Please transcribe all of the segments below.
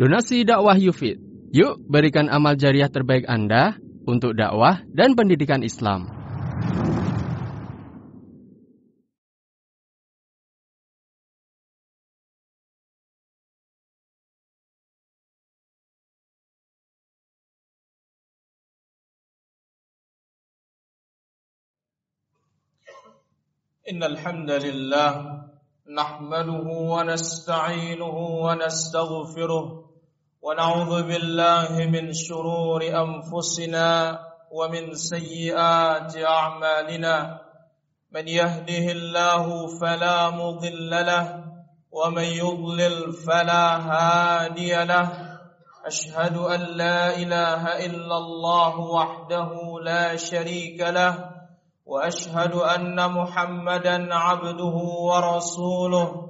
Donasi dakwah Yufid. Yuk berikan amal jariah terbaik Anda untuk dakwah dan pendidikan Islam. إن الحمد لله نحمده ونستعينه ونستغفره ونعوذ بالله من شرور أنفسنا ومن سيئات أعمالنا. من يهده الله فلا مضل له ومن يضلل فلا هادي له. أشهد أن لا إله إلا الله وحده لا شريك له وأشهد أن محمدا عبده ورسوله.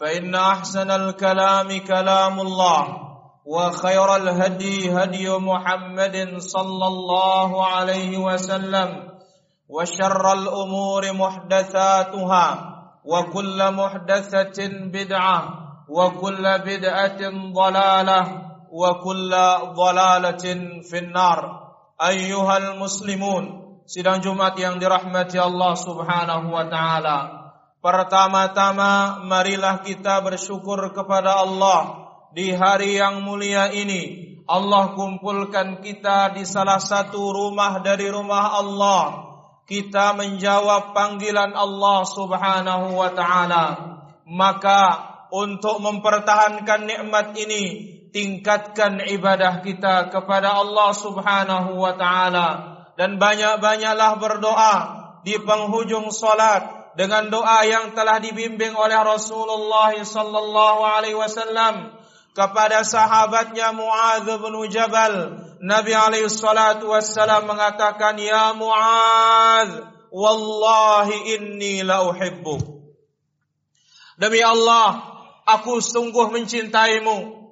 فإن أحسن الكلام كلام الله وخير الهدي هدي محمد صلى الله عليه وسلم وشر الأمور محدثاتها وكل محدثة بدعة وكل بدعة ضلالة وكل ضلالة في النار ayyuhal muslimun sidang Jumat yang dirahmati Allah Subhanahu wa taala. Pertama-tama marilah kita bersyukur kepada Allah di hari yang mulia ini. Allah kumpulkan kita di salah satu rumah dari rumah Allah. Kita menjawab panggilan Allah Subhanahu wa taala. Maka untuk mempertahankan nikmat ini tingkatkan ibadah kita kepada Allah Subhanahu wa taala dan banyak-banyaklah berdoa di penghujung salat dengan doa yang telah dibimbing oleh Rasulullah sallallahu alaihi wasallam kepada sahabatnya Muadz bin Jabal Nabi alaihi salatu wassalam mengatakan ya Muadz wallahi inni la uhibbuk Demi Allah aku sungguh mencintaimu.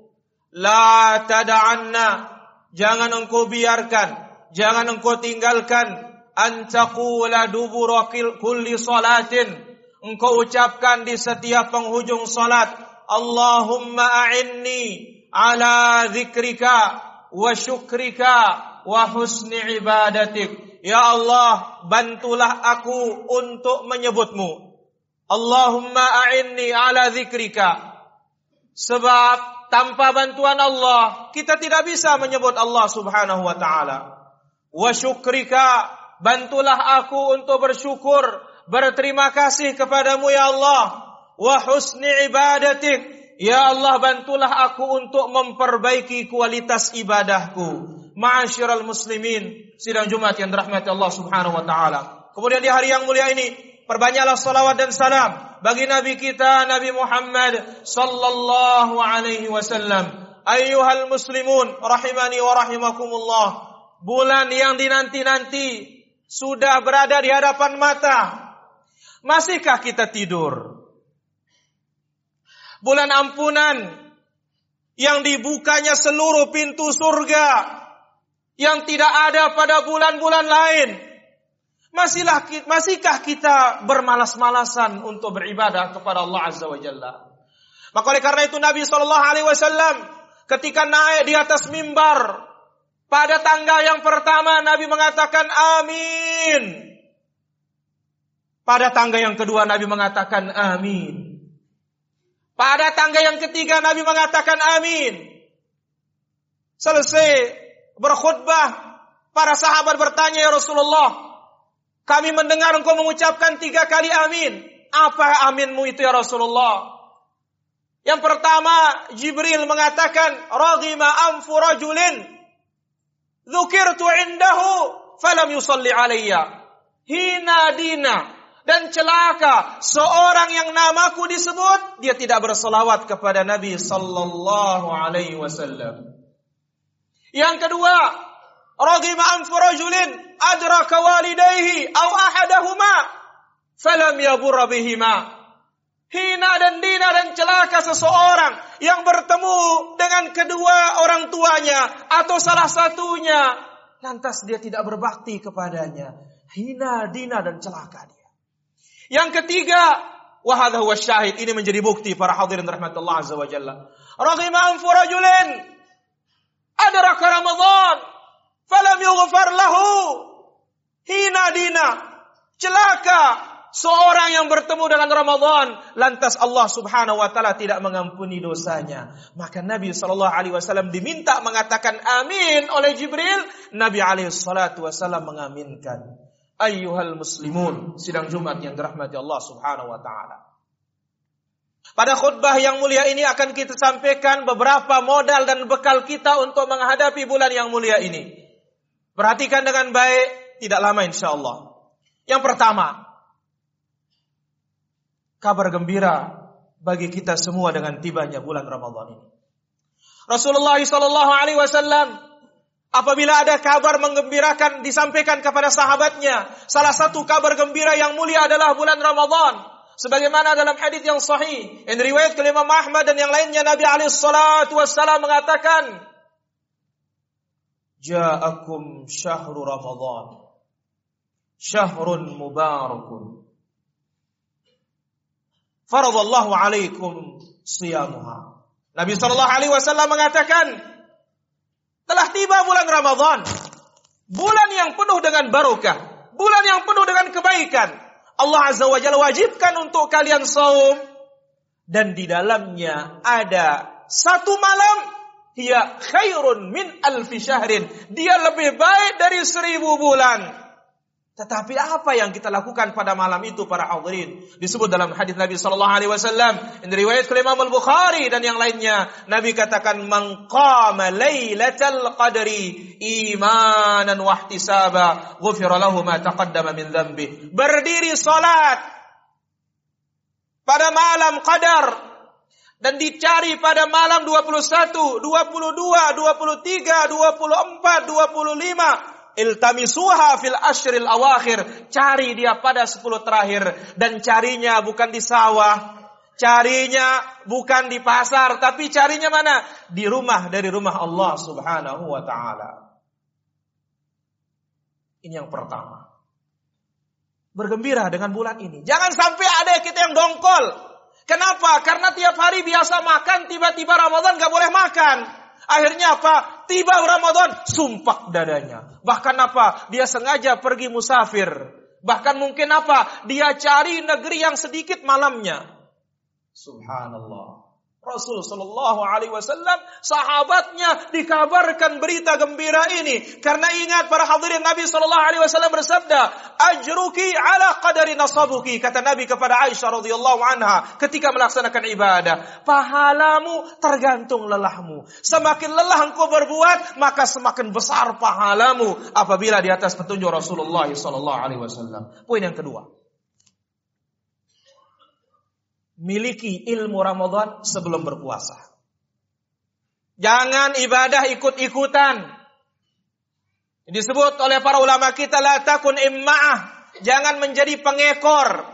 La tada'anna Jangan engkau biarkan Jangan engkau tinggalkan Antaqula dubura kulli salatin. Engkau ucapkan di setiap penghujung salat Allahumma a'inni Ala zikrika Wa syukrika Wa husni ibadatik. Ya Allah Bantulah aku untuk menyebutmu Allahumma a'inni ala zikrika. Sebab tanpa bantuan Allah, kita tidak bisa menyebut Allah Subhanahu wa taala. Wa syukrika, bantulah aku untuk bersyukur, berterima kasih kepadamu ya Allah. Wa husni ibadatik, ya Allah bantulah aku untuk memperbaiki kualitas ibadahku. Ma'asyiral muslimin, sidang Jumat yang dirahmati Allah Subhanahu wa taala. Kemudian di hari yang mulia ini, perbanyaklah salawat dan salam bagi Nabi kita Nabi Muhammad sallallahu alaihi wasallam. Ayyuhal muslimun rahimani wa rahimakumullah. Bulan yang dinanti-nanti sudah berada di hadapan mata. Masihkah kita tidur? Bulan ampunan yang dibukanya seluruh pintu surga yang tidak ada pada bulan-bulan lain Masihlah, masihkah kita bermalas-malasan untuk beribadah kepada Allah Azza wa Jalla? Maka oleh karena itu Nabi Shallallahu Alaihi Wasallam ketika naik di atas mimbar pada tangga yang pertama Nabi mengatakan amin. Pada tangga yang kedua Nabi mengatakan amin. Pada tangga yang ketiga Nabi mengatakan amin. Selesai berkhutbah Para sahabat bertanya ya Rasulullah, kami mendengar engkau mengucapkan tiga kali amin. Apa aminmu itu ya Rasulullah? Yang pertama, Jibril mengatakan, Radima anfu rajulin, Dzukirtu indahu, falam yusalli alaiya. Hina dina, dan celaka seorang yang namaku disebut dia tidak bersolawat kepada Nabi sallallahu alaihi wasallam. Yang kedua, raghima an furajulin adraka walidayhi aw ahadahuma falam yabur bihima. Hina dan dina dan celaka seseorang yang bertemu dengan kedua orang tuanya atau salah satunya lantas dia tidak berbakti kepadanya. Hina, dina dan celaka dia. Yang ketiga, wahada huwa syahid. Ini menjadi bukti para hadirin rahmatullah azza wa jalla. Raghima anfu rajulin adraka Ramadan falam yughfar lahu hina dina celaka seorang yang bertemu dengan Ramadan lantas Allah Subhanahu wa taala tidak mengampuni dosanya maka Nabi sallallahu alaihi wasallam diminta mengatakan amin oleh Jibril Nabi alaihi salatu wasallam mengaminkan ayyuhal muslimun sidang Jumat yang dirahmati Allah Subhanahu wa taala pada khutbah yang mulia ini akan kita sampaikan beberapa modal dan bekal kita untuk menghadapi bulan yang mulia ini. Perhatikan dengan baik, tidak lama insya Allah. Yang pertama, kabar gembira bagi kita semua dengan tibanya bulan Ramadan ini. Rasulullah Shallallahu Alaihi Wasallam apabila ada kabar menggembirakan disampaikan kepada sahabatnya, salah satu kabar gembira yang mulia adalah bulan Ramadan. Sebagaimana dalam hadis yang sahih, yang riwayat ke Imam Ahmad dan yang lainnya Nabi alaihi wassalam mengatakan, "Ja'akum syahru Ramadan, syahrun mubarakun." Faradallahu alaikum siyamuha. Nabi sallallahu alaihi wasallam mengatakan, telah tiba bulan Ramadan. Bulan yang penuh dengan barokah, bulan yang penuh dengan kebaikan. Allah Azza wa Jalla wajibkan untuk kalian saum dan di dalamnya ada satu malam dia khairun min alfi syahrin. Dia lebih baik dari seribu bulan. Tetapi apa yang kita lakukan pada malam itu para hadirin? Disebut dalam hadis Nabi sallallahu alaihi wasallam, ini riwayat Imam Al-Bukhari dan yang lainnya. Nabi katakan man qama lailatal qadri imanan wa ihtisaba, ghufira lahu ma taqaddama min dhanbi. Berdiri salat pada malam qadar dan dicari pada malam 21, 22, 23, 24, 25 iltamisuha fil ashril awakhir. Cari dia pada sepuluh terakhir. Dan carinya bukan di sawah. Carinya bukan di pasar. Tapi carinya mana? Di rumah dari rumah Allah subhanahu wa ta'ala. Ini yang pertama. Bergembira dengan bulan ini. Jangan sampai ada kita yang dongkol. Kenapa? Karena tiap hari biasa makan, tiba-tiba Ramadan gak boleh makan. Akhirnya apa? Tiba Ramadan, sumpah dadanya. Bahkan apa? Dia sengaja pergi musafir. Bahkan mungkin apa? Dia cari negeri yang sedikit malamnya. Subhanallah. Rasul Shallallahu Alaihi Wasallam sahabatnya dikabarkan berita gembira ini. Karena ingat para hadirin Nabi Shallallahu Alaihi Wasallam bersabda ajruki ala qadari nasabuki kata Nabi kepada Aisyah radhiyallahu anha ketika melaksanakan ibadah. Pahalamu tergantung lelahmu. Semakin lelah engkau berbuat maka semakin besar pahalamu apabila di atas petunjuk Rasulullah Shallallahu Alaihi Wasallam. Poin yang kedua miliki ilmu Ramadan sebelum berpuasa. Jangan ibadah ikut-ikutan. Disebut oleh para ulama kita la takun imma'ah. Jangan menjadi pengekor.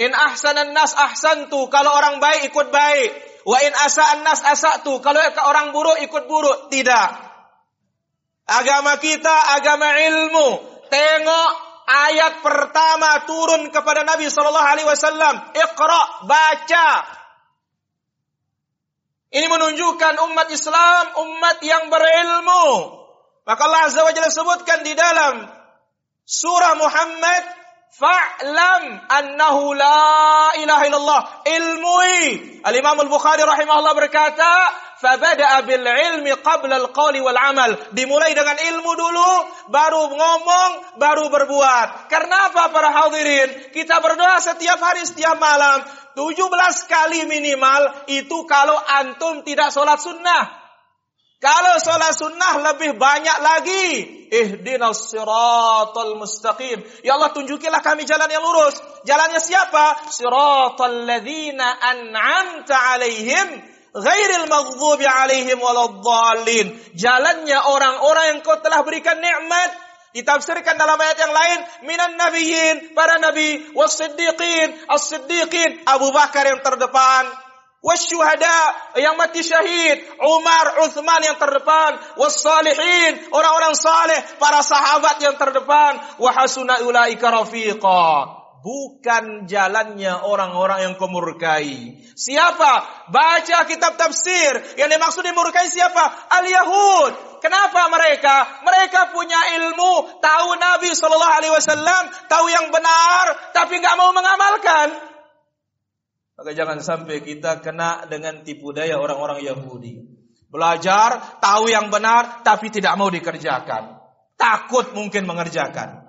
In ahsanan nas ahsantu. Kalau orang baik ikut baik. Wa in asa'an nas asa'tu. Kalau orang buruk ikut buruk. Tidak. Agama kita agama ilmu. Tengok ayat pertama turun kepada Nabi Shallallahu Alaihi Wasallam. Iqra, baca. Ini menunjukkan umat Islam umat yang berilmu. Maka Allah Azza wa Jalla sebutkan di dalam surah Muhammad, fa'lam annahu la ilaha illallah. Ilmui. Al-Imam Al-Bukhari rahimahullah berkata, Fabada'a bil ilmi qabla al-qawli wal amal. Dimulai dengan ilmu dulu, baru ngomong, baru berbuat. Karena apa para hadirin? Kita berdoa setiap hari, setiap malam. 17 kali minimal itu kalau antum tidak sholat sunnah. Kalau sholat sunnah lebih banyak lagi. Ihdinas siratal mustaqim. Ya Allah tunjukilah kami jalan yang lurus. Jalannya siapa? Siratal ladzina an'amta alaihim ghairil maghdubi alaihim waladdallin. Jalannya orang-orang yang kau telah berikan nikmat ditafsirkan dalam ayat yang lain minan nabiyyin para nabi was-siddiqin as-siddiqin Abu Bakar yang terdepan wasyuhada yang mati syahid Umar Uthman yang terdepan wassalihin orang-orang saleh para sahabat yang terdepan wa hasuna ulaika rafiqa bukan jalannya orang-orang yang kemurkai. Siapa? Baca kitab tafsir. Yang dimaksud dimurkai siapa? Al-Yahud. Kenapa mereka? Mereka punya ilmu, tahu Nabi Shallallahu Alaihi Wasallam, tahu yang benar, tapi nggak mau mengamalkan. Maka jangan sampai kita kena dengan tipu daya orang-orang Yahudi. Belajar, tahu yang benar, tapi tidak mau dikerjakan. Takut mungkin mengerjakan.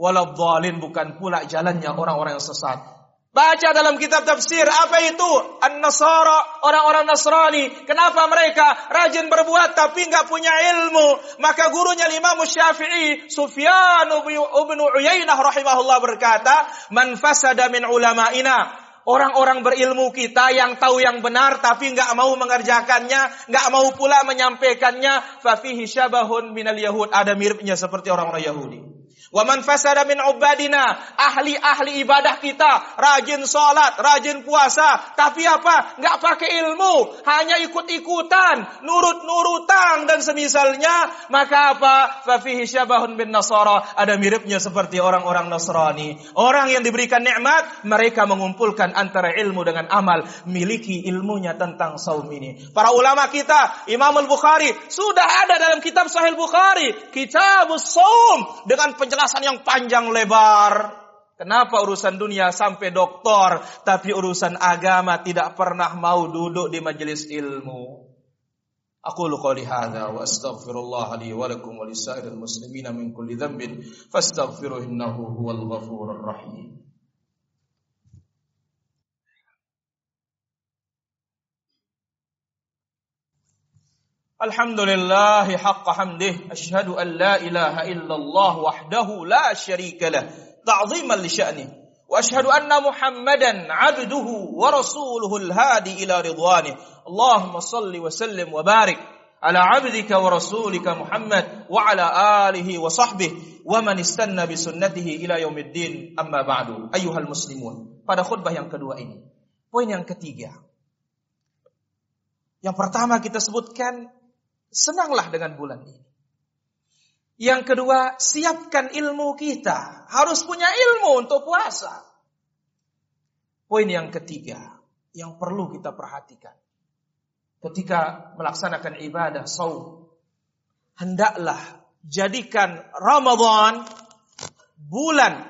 Walau dhalin bukan pula jalannya orang-orang yang sesat. Baca dalam kitab tafsir apa itu? An-Nasara, orang-orang Nasrani. Kenapa mereka rajin berbuat tapi nggak punya ilmu? Maka gurunya Imam Syafi'i, Sufyan bin Uyainah rahimahullah berkata, "Man fasada min ulama'ina." Orang-orang berilmu kita yang tahu yang benar tapi nggak mau mengerjakannya, nggak mau pula menyampaikannya, fafihi syabahun minal yahud. Ada miripnya seperti orang-orang Yahudi. Wa man fasada min ubadina, ahli-ahli ibadah kita, rajin salat, rajin puasa, tapi apa? Enggak pakai ilmu, hanya ikut-ikutan, nurut-nurutan dan semisalnya, maka apa? Fa fihi syabahun bin Nasara, ada miripnya seperti orang-orang Nasrani. Orang yang diberikan nikmat, mereka mengumpulkan antara ilmu dengan amal, miliki ilmunya tentang saum ini. Para ulama kita, Imam Al-Bukhari, sudah ada dalam kitab Sahih Bukhari, kitab saum dengan penjelasan yang panjang lebar. Kenapa urusan dunia sampai doktor, tapi urusan agama tidak pernah mau duduk di majelis ilmu. Aku qouli hadza wa astaghfirullah li wa lakum wa lisairil muslimina min kulli dhanbin fastaghfiruhu innahu huwal الحمد لله حق حمده أشهد أن لا إله إلا الله وحده لا شريك له تعظيما لشأنه وأشهد أن محمدا عبده ورسوله الهادي إلى رضوانه اللهم صل وسلم وبارك على عبدك ورسولك محمد وعلى آله وصحبه ومن استنى بسنته إلى يوم الدين أما بعد أيها المسلمون pada khutbah yang kedua ini poin yang ketiga. Yang pertama kita sebutkan Senanglah dengan bulan ini. Yang kedua, siapkan ilmu kita. Harus punya ilmu untuk puasa. Poin yang ketiga, yang perlu kita perhatikan. Ketika melaksanakan ibadah saum, hendaklah jadikan Ramadan bulan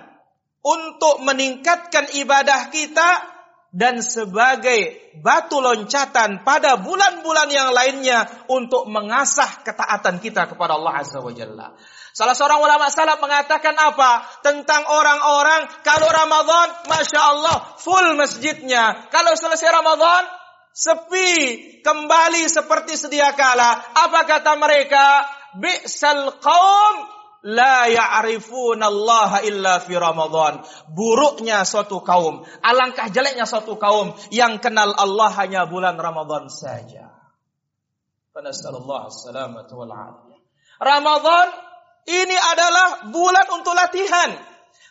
untuk meningkatkan ibadah kita dan sebagai batu loncatan pada bulan-bulan yang lainnya untuk mengasah ketaatan kita kepada Allah Azza wa Jalla. Salah seorang ulama salaf mengatakan apa? Tentang orang-orang kalau Ramadan, Masya Allah, full masjidnya. Kalau selesai Ramadan, sepi, kembali seperti sedia kala. Apa kata mereka? Bi'sal qaum la ya'rifuna Allah illa fi Ramadan. Buruknya suatu kaum, alangkah jeleknya suatu kaum yang kenal Allah hanya bulan Ramadan saja. Nasallallahu salamata wal Ramadan ini adalah bulan untuk latihan.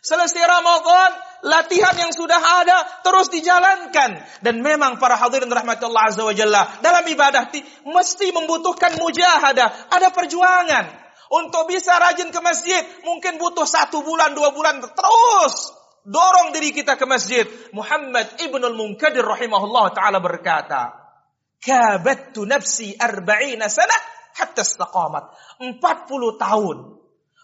Selesai Ramadan, latihan yang sudah ada terus dijalankan dan memang para hadirin rahmatullah azza wa jalla dalam ibadah mesti membutuhkan mujahadah, ada perjuangan. Untuk bisa rajin ke masjid, mungkin butuh satu bulan, dua bulan terus dorong diri kita ke masjid. Muhammad ibnul Munkadir rahimahullah taala berkata, "Kabattu nafsi arba'ina sana hatta istaqamat." 40 tahun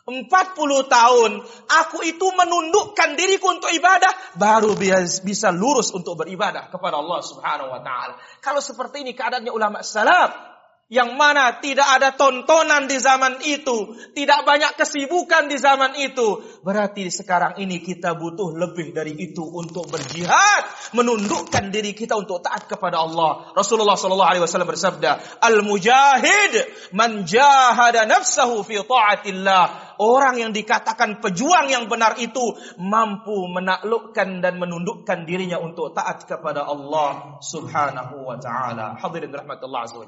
40 tahun aku itu menundukkan diriku untuk ibadah baru bisa lurus untuk beribadah kepada Allah Subhanahu wa taala. Kalau seperti ini keadaannya ulama salaf yang mana tidak ada tontonan di zaman itu, tidak banyak kesibukan di zaman itu. Berarti sekarang ini kita butuh lebih dari itu untuk berjihad, menundukkan diri kita untuk taat kepada Allah. Rasulullah sallallahu alaihi wasallam bersabda, "Al-mujahid man jahada nafsahu fi taatillah." Orang yang dikatakan pejuang yang benar itu mampu menaklukkan dan menundukkan dirinya untuk taat kepada Allah Subhanahu wa taala. Hadirin rahmatullah azza.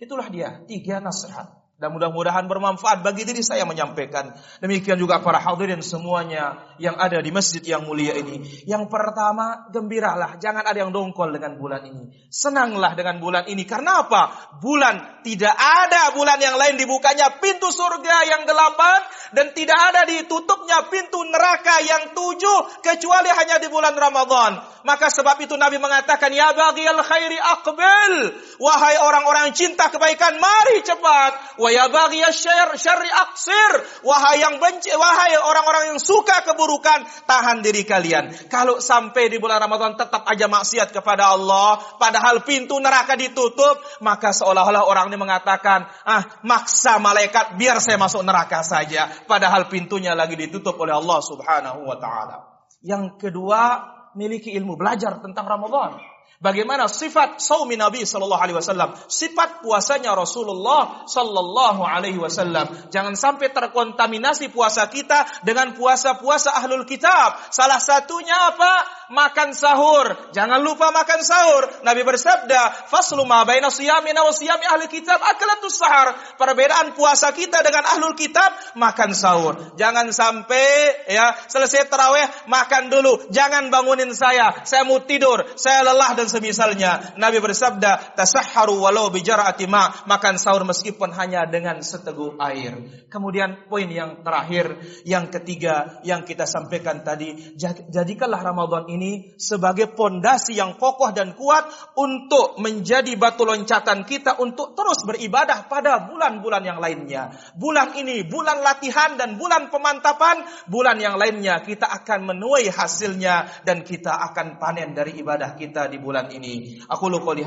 Itulah dia tiga nasihat dan mudah-mudahan bermanfaat bagi diri saya menyampaikan. Demikian juga para hadirin semuanya yang ada di masjid yang mulia ini. Yang pertama, gembiralah. Jangan ada yang dongkol dengan bulan ini. Senanglah dengan bulan ini. Karena apa? Bulan tidak ada bulan yang lain dibukanya pintu surga yang delapan. Dan tidak ada ditutupnya pintu neraka yang tujuh. Kecuali hanya di bulan Ramadan. Maka sebab itu Nabi mengatakan, Ya bagi al khairi akbil. Wahai orang-orang cinta kebaikan, mari cepat Wa ya syar syarri aksir. Wahai yang benci, wahai orang-orang yang suka keburukan, tahan diri kalian. Kalau sampai di bulan Ramadan tetap aja maksiat kepada Allah, padahal pintu neraka ditutup, maka seolah-olah orang ini mengatakan, ah maksa malaikat biar saya masuk neraka saja. Padahal pintunya lagi ditutup oleh Allah subhanahu wa ta'ala. Yang kedua, miliki ilmu belajar tentang Ramadan. Bagaimana sifat saumi Nabi sallallahu alaihi wasallam, sifat puasanya Rasulullah sallallahu alaihi wasallam. Jangan sampai terkontaminasi puasa kita dengan puasa-puasa ahlul kitab. Salah satunya apa? Makan sahur. Jangan lupa makan sahur. Nabi bersabda, "Faslu ma baina siyamina wa siyami ahli kitab akalatus sahar." Perbedaan puasa kita dengan ahlul kitab makan sahur. Jangan sampai ya selesai tarawih makan dulu. Jangan bangunin saya. Saya mau tidur. Saya lelah dan dan semisalnya. Nabi bersabda, "Tasahharu walau bijara'ati ma." Makan sahur meskipun hanya dengan seteguk air. Kemudian poin yang terakhir, yang ketiga yang kita sampaikan tadi, jadikanlah Ramadan ini sebagai pondasi yang kokoh dan kuat untuk menjadi batu loncatan kita untuk terus beribadah pada bulan-bulan yang lainnya. Bulan ini bulan latihan dan bulan pemantapan, bulan yang lainnya kita akan menuai hasilnya dan kita akan panen dari ibadah kita di bulan bulan ini. Aku lu qouli.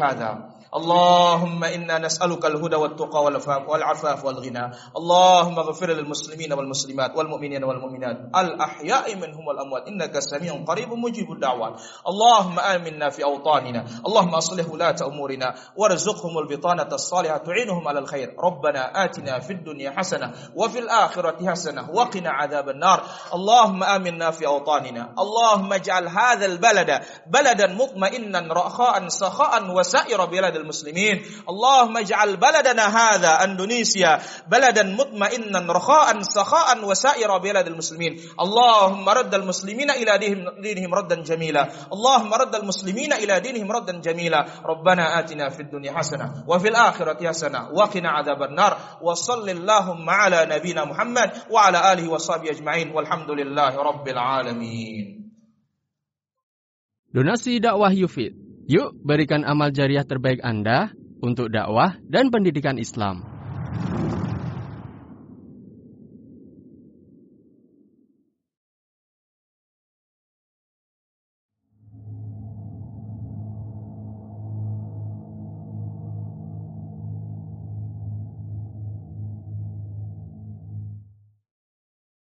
اللهم إنا نسألك الهدى والتقى والعفاف والغنى. اللهم اغفر للمسلمين والمسلمات والمؤمنين والمؤمنات. الأحياء منهم والأموات. إنك سميع قريب مجيب الدعوات. اللهم آمنا في أوطاننا. اللهم أصلح ولاة أمورنا. وارزقهم البطانة الصالحة. تعينهم على الخير. ربنا آتنا في الدنيا حسنة وفي الآخرة حسنة وقنا عذاب النار. اللهم آمنا في أوطاننا. اللهم اجعل هذا البلد بلدا مطمئنا رخاء سخاء وسائر بلاد المسلمين. اللهم اجعل بلدنا هذا أندونيسيا بلدا مطمئنا رخاء سخاء وسائر بلاد المسلمين. اللهم رد المسلمين إلى دينهم ردا جميلا. اللهم رد المسلمين إلى دينهم ردا جميلا. ربنا آتنا في الدنيا حسنة وفي الآخرة حسنة وقنا عذاب النار. وصل اللهم على نبينا محمد وعلى آله وصحبه أجمعين. والحمد لله رب العالمين. Donasi dakwah Yufid Yuk berikan amal jariah terbaik Anda untuk dakwah dan pendidikan Islam.